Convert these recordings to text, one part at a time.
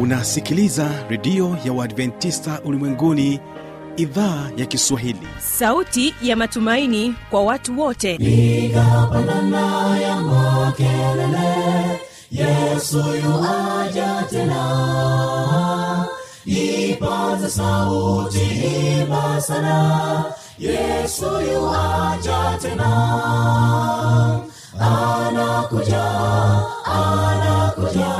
unasikiliza redio ya uadventista ulimwenguni idhaa ya kiswahili. Sauti ya matumaini kwa watu wote. Piga pandana ya makelele yesu yuaja tena. Ipata sauti imba sana yesu yuaja tena. Anakuja anakuja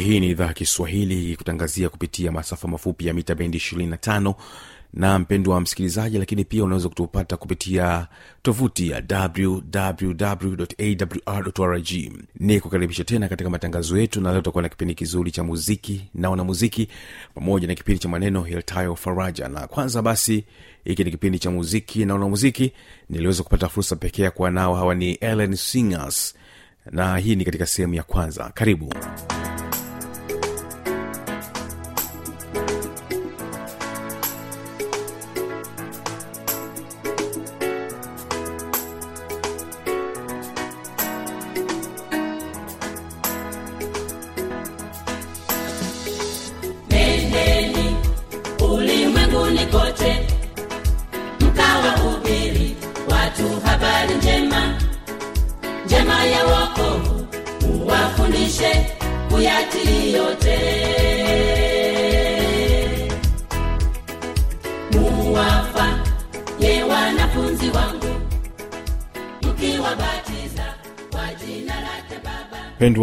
hii ni idhaa ya kiswahili kutangazia kupitia masafa mafupi ya mita bendi 25 na mpendo wa msikilizaji lakini pia unaweza kutupata kupitia tovuti ya wwwawrrg ni kukaribisha tena katika matangazo yetu na leo tutakuwa na kipindi kizuri cha muziki na wanamuziki pamoja na kipindi cha maneno hiltayo faraja. Na kwanza basi hiki ni kipindi cha muziki na wanamuziki. Niliweza kupata fursa pekee ya kuwa nao. Hawa ni ellen singers na hii ni katika sehemu ya kwanza. Karibu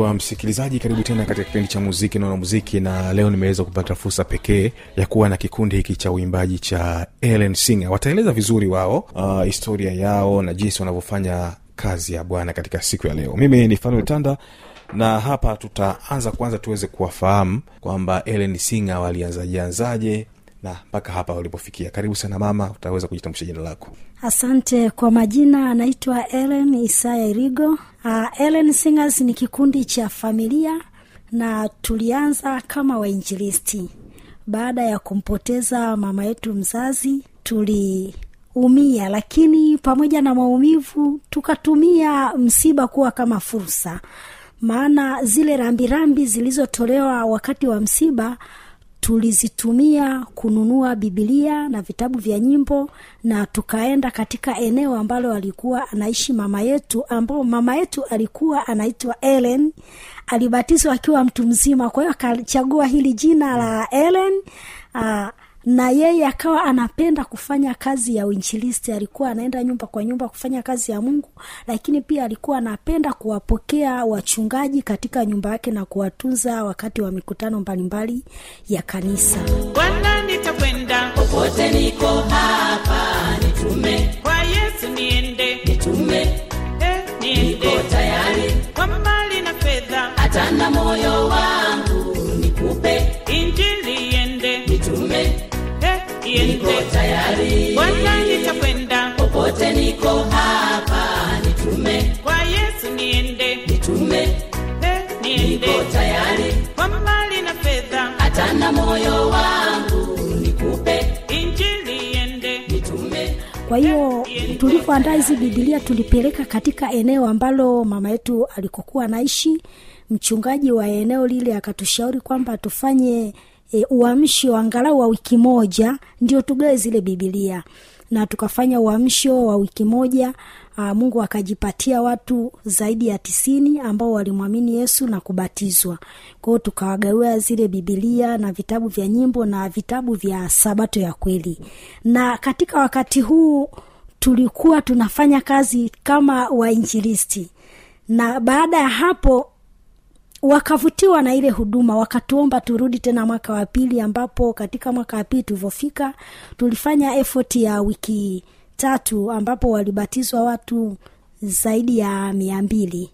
mpendwa msikilizaji karibu tena katika kipindi cha muziki naona muziki na leo nimeweza kupata fursa pekee ya kuwa na kikundi hiki cha uimbaji cha ellen singer. Wataeleza vizuri wao uh, historia yao na jinsi wanavyofanya kazi ya bwana katika siku ya leo. Mimi ni fanuel tanda na hapa tutaanza kwanza tuweze kuwafahamu kwamba ellen singer walianzajianzaje na mpaka hapa ulipofikia. Karibu sana mama utaweza kujitambulisha jina lako. Asante kwa majina anaitwa ellen isaya irigo. Uh, ellen singers ni kikundi cha familia na tulianza kama wainjilisti. Baada ya kumpoteza mama yetu mzazi tuliumia lakini pamoja na maumivu tukatumia msiba kuwa kama fursa. Maana zile rambirambi zilizotolewa wakati wa msiba tulizitumia kununua bibilia na vitabu vya nyimbo na tukaenda katika eneo ambalo alikuwa anaishi mama yetu ambao mama yetu alikuwa anaitwa ellen. Alibatizwa akiwa mtu mzima kwa hiyo akachagua hili jina la ellen. Uh, na yeye akawa anapenda kufanya kazi ya uinjilisti. Alikuwa anaenda nyumba kwa nyumba kufanya kazi ya mungu lakini pia alikuwa anapenda kuwapokea wachungaji katika nyumba yake na kuwatunza wakati wa mikutano mbalimbali ya kanisa. Bwana nitakwenda popote niko hapa nitume. Kwa yesu niende. Nitume. Eh, niko tayari. Kwa mali na fedha. Hata na moyo wangu nikupe niko iende tayari. Bwana nitakwenda. Popote niko hapa nitume. Kwa yesu niende. Nitume. Eh, niende. Niko tayari. Kwa mali na fedha. Hata na moyo wangu nikupe. Injili iende. Nitume. Kwa hiyo tulipoandaa hizi bibilia tulipeleka katika eneo ambalo mama yetu alikokuwa anaishi. Mchungaji wa eneo lile akatushauri kwamba tufanye e, uamsho angalau wa wiki moja ndio tugawe zile bibilia na tukafanya uamsho wa wiki moja aa, mungu akajipatia watu zaidi ya tisini ambao walimwamini yesu na kubatizwa. Kwao tukawagawia zile bibilia na vitabu vya nyimbo na vitabu vya sabato ya kweli. Na katika wakati huu tulikuwa tunafanya kazi kama wainjilisti. Na baada ya hapo wakavutiwa na ile huduma wakatuomba turudi tena mwaka wa pili ambapo katika mwaka wa pili tulivyofika tulifanya effort ya wiki tatu ambapo walibatizwa watu zaidi ya mia mbili.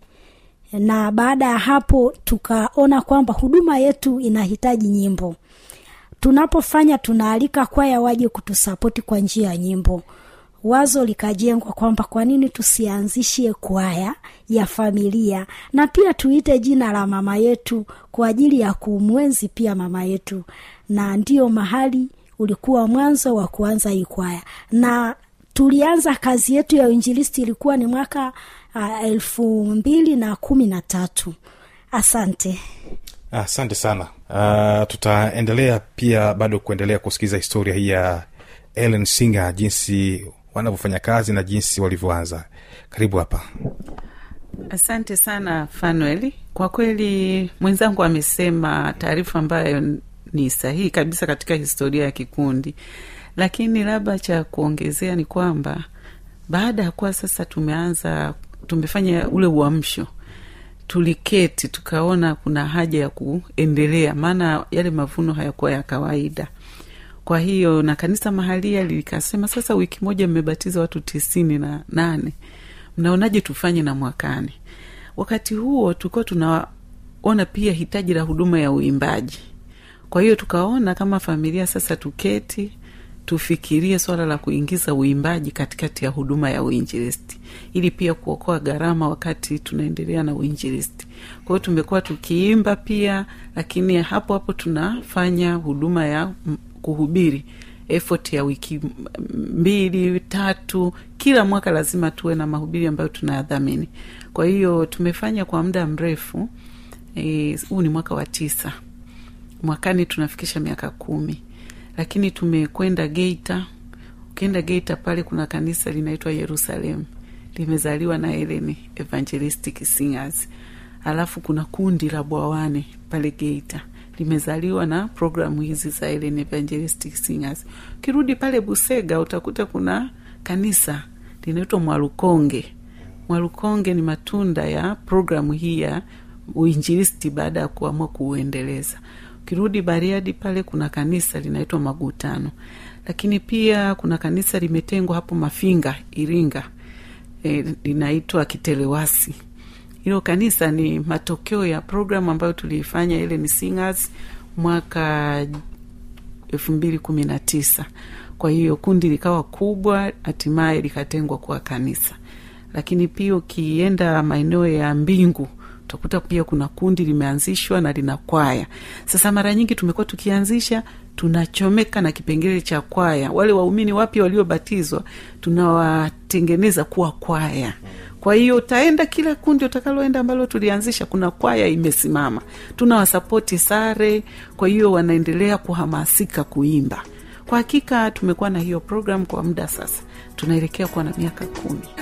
Na baada ya hapo tukaona kwamba huduma yetu inahitaji nyimbo. Tunapofanya tunaalika kwaya waje kutusapoti kwa njia ya nyimbo. Wazo likajengwa kwamba kwa nini tusianzishie kwaya ya familia. Na pia tuite jina la mama yetu kwa ajili ya kumwenzi pia mama yetu. Na ndiyo mahali ulikuwa mwanzo wa kuanza ikwaya na tulianza kazi yetu ya uinjilisti ilikuwa ni mwaka uh, elfu mbili na kumi na tatu. Asante. Asante sana. Uh, tutaendelea pia bado kuendelea kusikiliza historia hii ya ellen singer jinsi wanavyofanya kazi na jinsi walivyoanza. Karibu hapa asante sana fanuel. Kwa kweli mwenzangu amesema taarifa ambayo ni sahihi kabisa katika historia ya kikundi. Lakini labda cha kuongezea ni kwamba baada ya kuwa sasa tumeanza tumefanya ule uamsho tuliketi tukaona kuna haja ya kuendelea maana yale mavuno hayakuwa ya kawaida. Kwa hiyo na kanisa mahalia likasema sasa wiki moja mmebatiza watu tisini na nane mnaonaje tufanye na mwakani? Wakati huo tulikuwa tunaona pia hitaji la huduma ya uimbaji. Kwa hiyo tukaona kama familia sasa tuketi tufikirie swala la kuingiza uimbaji katikati ya huduma ya uinjilisti ili pia kuokoa gharama wakati tunaendelea na uinjilisti. Kwa hiyo tumekuwa tukiimba pia lakini hapo hapo tunafanya huduma ya kuhubiri effort ya wiki mbili tatu kila mwaka lazima tuwe na mahubiri ambayo tunayadhamini. Kwa hiyo tumefanya kwa muda mrefu eh, huu e, ni mwaka wa tisa. Mwakani tunafikisha miaka kumi. Lakini tumekwenda geita. Ukienda geita pale kuna kanisa linaitwa yerusalemu limezaliwa na Ellen evangelistic singers. Alafu kuna kundi la bwawane pale geita limezaliwa na programu hizi za Ellen evangelistic singers. Ukirudi pale busega utakuta kuna kanisa linaitwa mwalukonge. Mwalukonge ni matunda ya programu hii ya uinjilisti baada ya kuamua kuuendeleza. Ukirudi bariadi pale kuna kanisa linaitwa magutano. Lakini pia kuna kanisa limetengwa hapo mafinga iringa. E, linaitwa kitelewasi hilo kanisa ni matokeo ya programu ambayo tuliifanya ile ni singers mwaka elfu mbili kumi na tisa. Kwa hiyo kundi likawa kubwa hatimaye likatengwa kuwa kanisa. Lakini pia ukienda maeneo ya mbingu utakuta pia kuna kundi limeanzishwa na lina kwaya. Sasa mara nyingi tumekuwa tukianzisha tunachomeka na kipengele cha kwaya. Wale waumini wapya waliobatizwa tunawatengeneza kuwa kwaya kwa hiyo utaenda kila kundi utakaloenda ambalo tulianzisha kuna kwaya imesimama. Tunawasapoti sare kwa hiyo wanaendelea kuhamasika kuimba. Kwa hakika tumekuwa na hiyo program kwa muda sasa. Tunaelekea kuwa na miaka kumi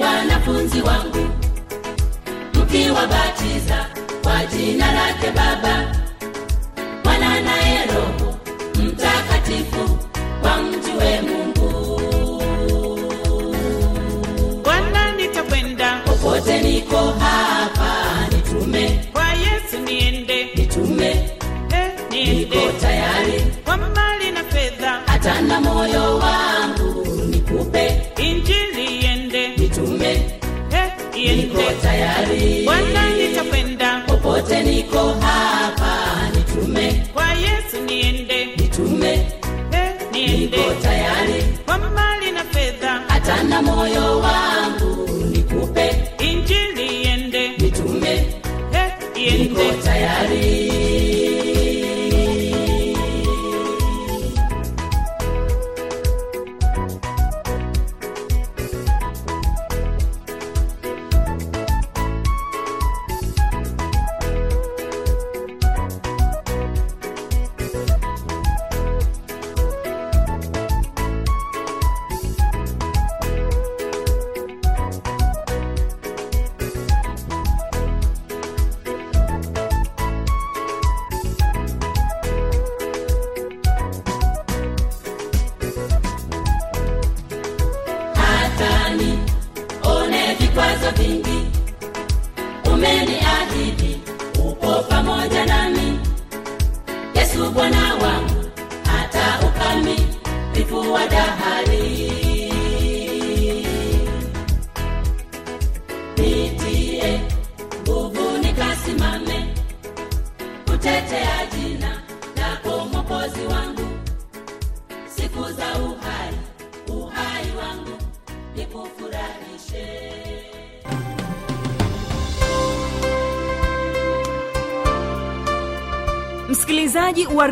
wanafunzi wangu. Mkiwabatiza kwa jina lake baba. Mwana naye roho mtakatifu wamjue mungu. Bwana nitakwenda. Popote niko hapa nitume, niko hapa nitume, kwa Yesu niende, nitume. Eh, niende, niko tayari. Kwa mali na fedha, hata na moyo wangu nikupe, injili iende, nitume. Eh, niko tayari.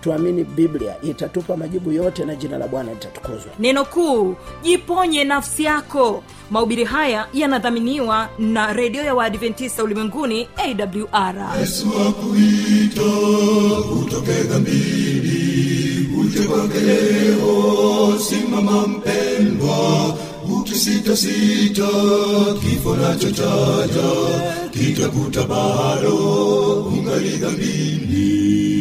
tuamini biblia itatupa majibu yote na jina la bwana litatukuzwa. Neno kuu jiponye nafsi yako. Mahubiri haya yanadhaminiwa na redio ya waadventista ulimwenguni awr yesu akuita utoke dhambini uje kwake leo simama mpendwa ukisitasita kifo nacho chaja kitakuta bado ungali dhambini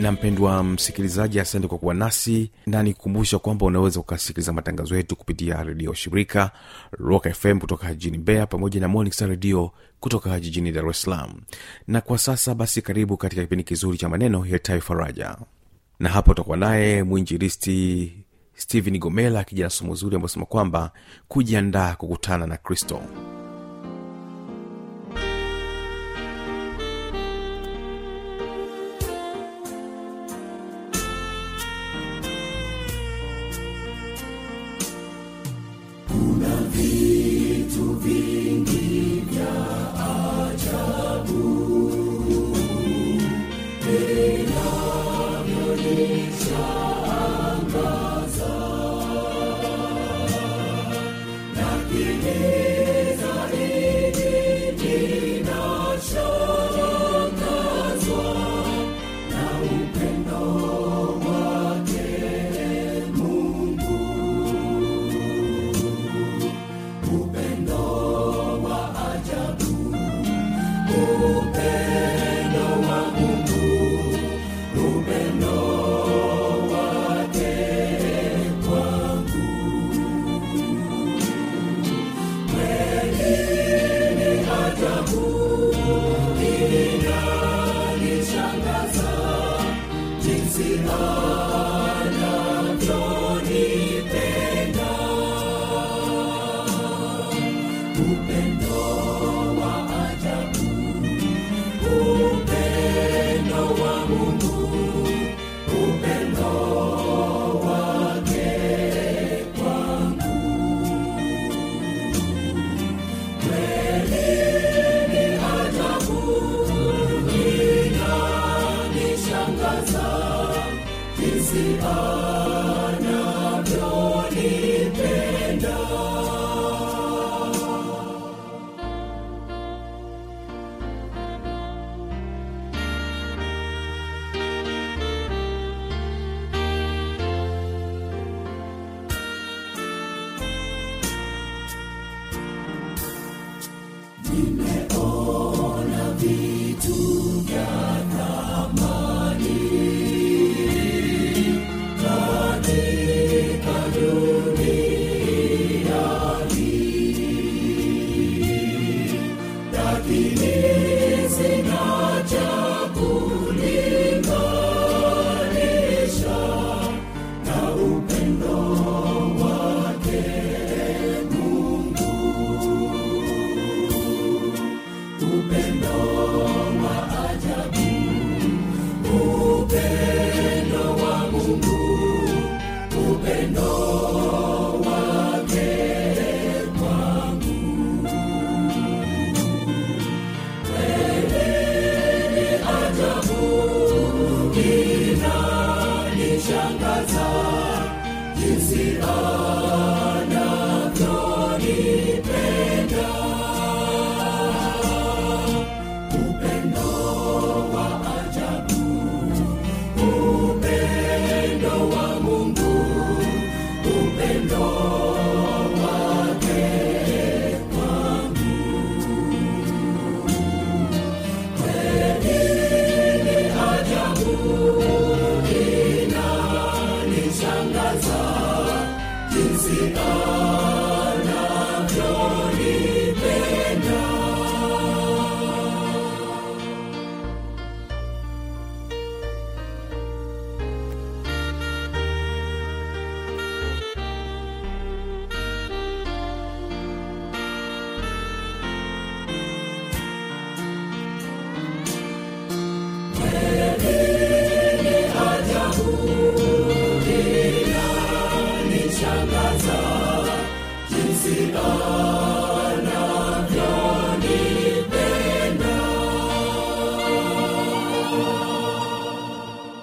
na mpendwa msikilizaji asante kwa kuwa nasi na nikukumbusha kwamba unaweza ukasikiliza matangazo yetu kupitia redio shirika rock fm kutoka jijini mbeya pamoja na morning redio kutoka jijini dar es salaam. Na kwa sasa basi karibu katika kipindi kizuri cha maneno yatayo faraja na hapa utakuwa naye mwinjilisti stephen gomela akija na somo zuri ambaosema kwamba kujiandaa kukutana na kristo vitu vingi. Lord. Amen. linashangaza jinsi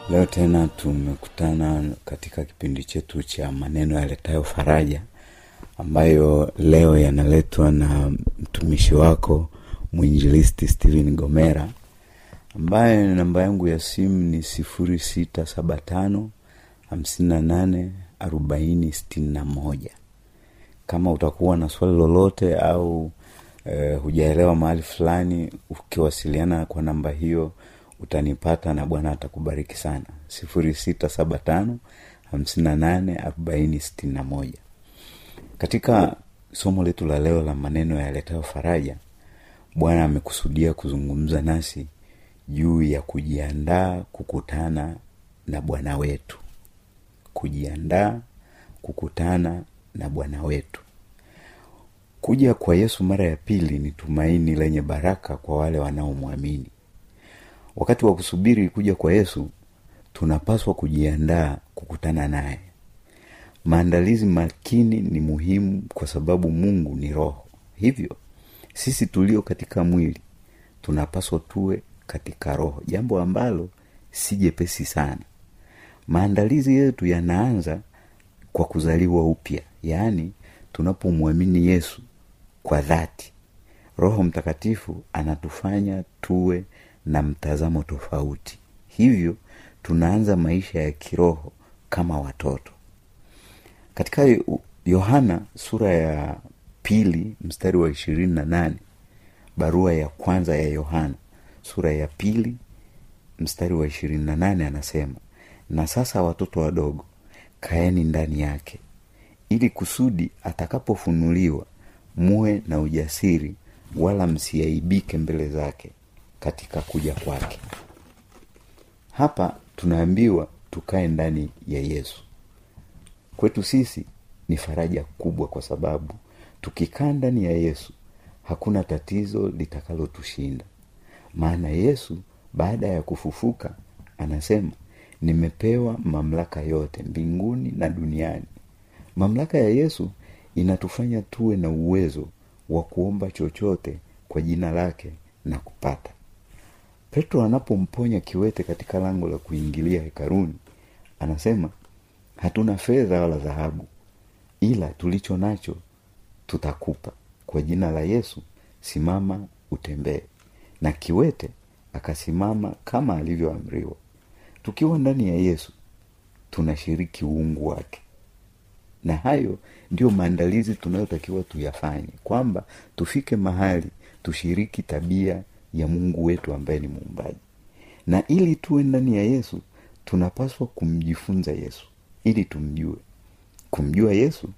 leo tena tumekutana katika kipindi chetu cha maneno yaletayo faraja ambayo leo yanaletwa na mtumishi wako mwinjilisti stephen gomera ambaye namba yangu ya simu ni sifuri sita saba tano hamsini na nane arobaini sitini na moja. Kama utakuwa na swali lolote au e, hujaelewa mahali fulani ukiwasiliana kwa namba hiyo utanipata na bwana atakubariki sana. sifuri sita saba tano hamsini na nane arobaini sitini na moja. Katika somo letu la leo la maneno yaletayo faraja bwana amekusudia kuzungumza nasi juu ya kujiandaa kukutana na bwana wetu kujiandaa kukutana na bwana wetu. Kuja kwa yesu mara ya pili ni tumaini lenye baraka kwa wale wanaomwamini. Wakati wa kusubiri kuja kwa yesu tunapaswa kujiandaa kukutana naye. Maandalizi makini ni muhimu kwa sababu mungu ni roho. Hivyo sisi tulio katika mwili tunapaswa tuwe katika roho. Jambo ambalo si jepesi sana maandalizi yetu yanaanza kwa kuzaliwa upya. Yaani tunapomwamini yesu kwa dhati roho mtakatifu anatufanya tuwe na mtazamo tofauti. Hivyo tunaanza maisha ya kiroho kama watoto. Katika yohana sura ya pili mstari wa ishirini na nane barua ya kwanza ya yohana sura ya pili mstari wa ishirini na nane anasema na sasa watoto wadogo kaeni ndani yake. Ili kusudi atakapofunuliwa muwe na ujasiri wala msiaibike mbele zake katika kuja kwake. Hapa tunaambiwa tukae ndani ya yesu. Kwetu sisi ni faraja kubwa kwa sababu tukikaa ndani ya yesu hakuna tatizo litakalotushinda. Maana yesu baada ya kufufuka anasema nimepewa mamlaka yote mbinguni na duniani. Mamlaka ya yesu inatufanya tuwe na uwezo wa kuomba chochote kwa jina lake na kupata. Petro anapomponya kiwete katika lango la kuingilia hekaruni anasema hatuna fedha wala dhahabu ila tulicho nacho tutakupa. Kwa jina la yesu simama utembee. Na kiwete akasimama kama alivyoamriwa tukiwa ndani ya yesu tunashiriki uungu wake. Na hayo ndio maandalizi tunayotakiwa tuyafanye kwamba tufike mahali tushiriki tabia ya mungu wetu ambaye ni muumbaji. Na ili tuwe ndani ya yesu tunapaswa kumjifunza yesu ili tumjue. Kumjua yesu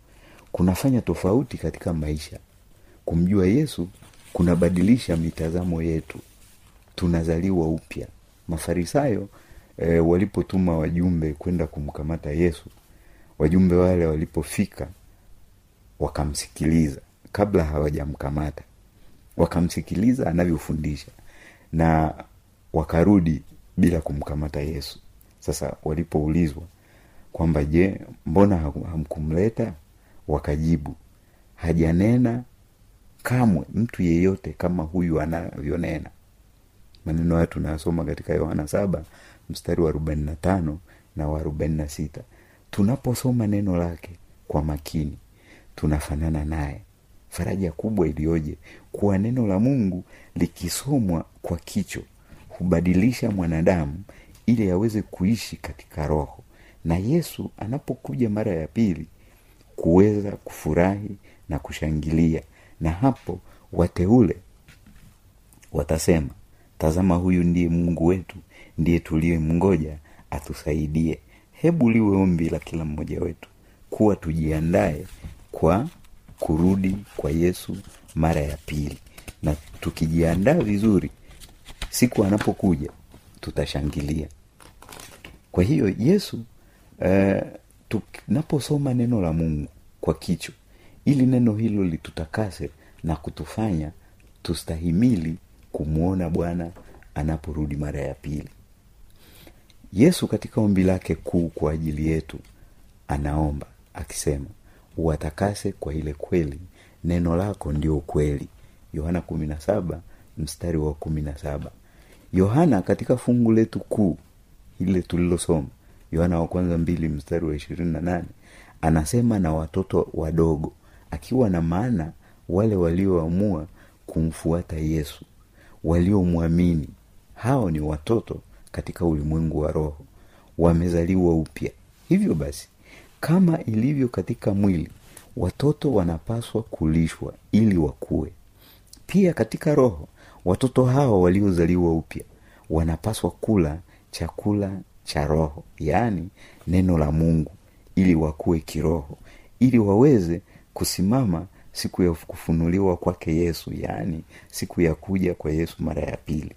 kunafanya tofauti katika maisha. Kumjua yesu kunabadilisha mitazamo yetu. Tunazaliwa upya. Mafarisayo e, walipotuma wajumbe kwenda kumkamata yesu wajumbe wale walipofika wakamsikiliza. Kabla hawajamkamata wakamsikiliza anavyofundisha na wakarudi bila kumkamata yesu. Sasa walipoulizwa kwamba je mbona hamkumleta? Wakajibu hajanena kamwe mtu yeyote kama huyu anavyonena. Maneno hayo tunayasoma katika yohana saba mstari wa arobaini na wa arobaini na sita. Tunaposoma neno lake kwa makini tunafanana naye. Faraja kubwa iliyoje kuwa neno la mungu likisomwa kwa kicho hubadilisha mwanadamu ili aweze kuishi katika roho. Na yesu anapokuja mara ya pili kuweza kufurahi na kushangilia na hapo wateule watasema tazama huyu ndiye mungu wetu ndiye tuliyemngoja atusaidie. Hebu liwe ombi la kila mmoja wetu kuwa tujiandae kwa kurudi kwa yesu mara ya pili. Na tukijiandaa vizuri siku anapokuja tutashangilia. Kwa hiyo yesu uh, tunaposoma neno la mungu kwa kichwa ili neno hilo litutakase na kutufanya tustahimili kumwona bwana anaporudi mara ya pili. Yesu katika ombi lake kuu kwa ajili yetu anaomba akisema uwatakase kwa ile kweli neno lako ndio ukweli yohana mstari wa yohana katika fungu letu kuu ile tulilosoma yohana wa kwanza mbili mstari wa ishirini na nane anasema na watoto wadogo akiwa na maana wale walioamua kumfuata yesu waliomwamini. Hao ni watoto katika ulimwengu wa roho. Wamezaliwa upya. Hivyo basi kama ilivyo katika mwili watoto wanapaswa kulishwa ili wakue. Pia katika roho watoto hao waliozaliwa upya wanapaswa kula chakula cha roho yaani neno la mungu ili wakuwe kiroho ili waweze kusimama siku ya kufunuliwa kwake yesu yaani siku ya kuja kwa yesu mara ya pili.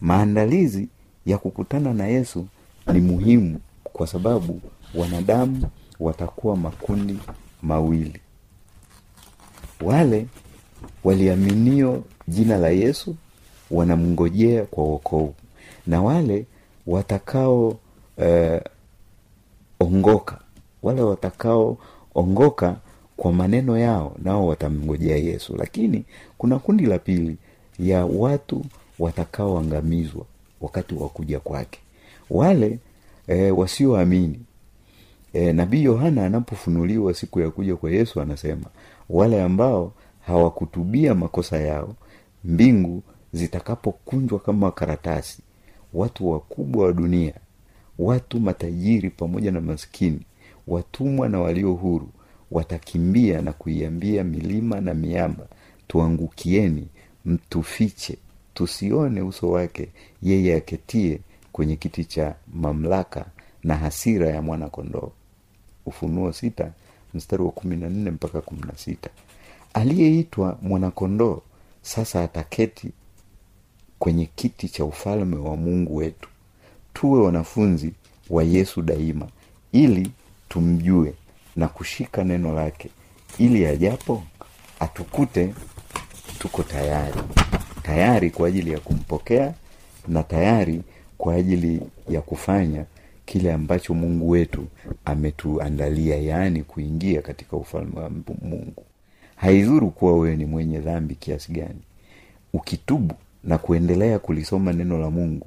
Maandalizi ya kukutana na yesu ni muhimu kwa sababu wanadamu watakuwa makundi mawili. Wale waliaminio jina la yesu wanamngojea kwa wokovu na wale watakao eh, ongoka wale watakao ongoka kwa maneno yao nao watamngojea yesu. Lakini kuna kundi la pili ya watu watakaoangamizwa wakati wa kuja kwake. Wale e, wasioamini. E, nabii yohana anapofunuliwa siku ya kuja kwa yesu anasema wale ambao hawakutubia makosa yao mbingu zitakapokunjwa kama karatasi watu wakubwa wa dunia watu matajiri pamoja na maskini watumwa na walio huru watakimbia na kuiambia milima na miamba tuangukieni mtufiche tusione uso wake yeye aketie kwenye kiti cha mamlaka na hasira ya mwana kondoo ufunuo sita mstari wa mpaka aliyeitwa mwanakondoo sasa ataketi kwenye kiti cha ufalme wa mungu wetu. Tuwe wanafunzi wa yesu daima ili tumjue na kushika neno lake. Ili ajapo atukute tuko tayari. Tayari kwa ajili ya kumpokea na tayari kwa ajili ya kufanya kile ambacho mungu wetu ametuandalia yaani kuingia katika ufalme wa mungu. Haidhuru kuwa wewe ni mwenye dhambi kiasi gani. Ukitubu na kuendelea kulisoma neno la mungu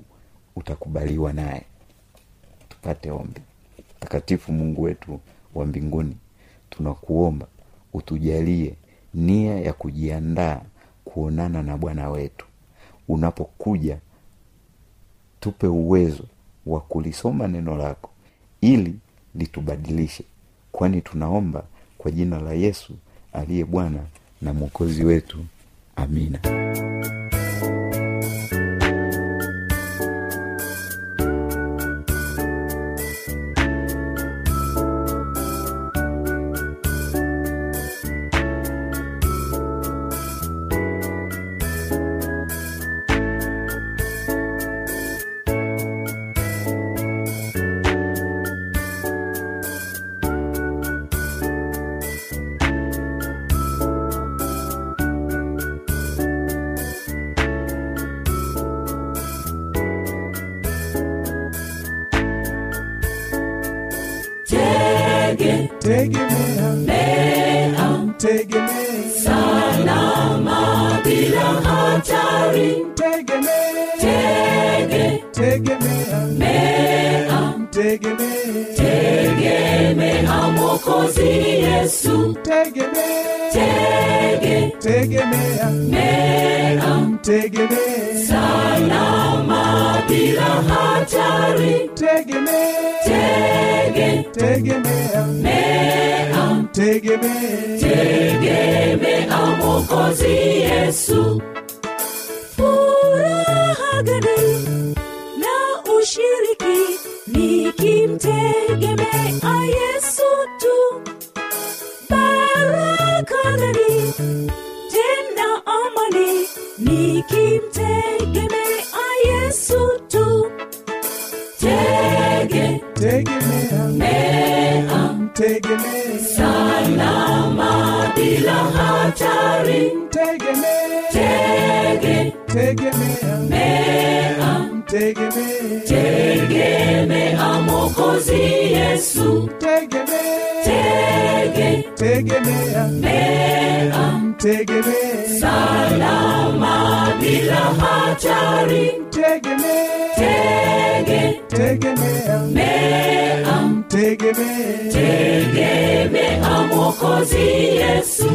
utakubaliwa naye. Tupate ombi. Takatifu mungu wetu wa mbinguni. Tunakuomba utujalie nia ya kujiandaa kuonana na bwana wetu. Unapokuja tupe uwezo wa kulisoma neno lako ili litubadilishe kwani tunaomba kwa jina la yesu aliye bwana na mwokozi wetu. Amina tegemea mea, tegemea tegemea Mwokozi Yesu. tegemea Tege, tegemea mea, tegemea salama bila hatari tegemea tege tegemea mea tegemea tegemea mwokozi yesu furaha gani ushiriki nikimtegemea yesu tu. Baraka gani tena amani nikimtegemea yesu tu. Tege tegemea mea tegemea salama bila hatari. Tegemea. Tege. Tegemea. mea tegemea tegemea mwokozi yesu. Tegemea tege tegemea mea tegemea salama bila hatari tegemea tege tegemea mea tegemea tegemea mwokozi yesu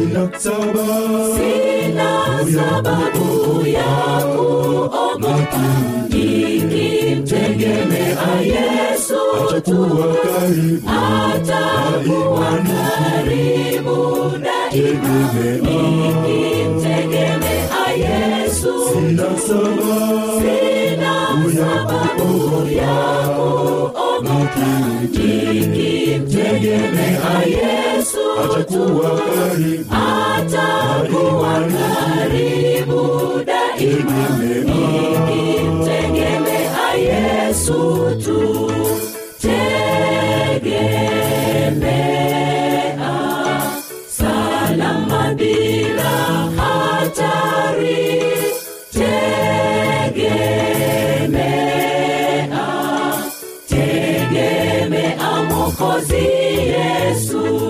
sina sababu ya kuogopa nikimtegemea yesu atakuwa karibu atakuwa karibu daima nikimtegemea yesu sina sababu ya kuogopa nikimtegemea yesu. Atakuwa karibu. Atakuwa karibu. daima. Nikimtegemea yesu tu yesu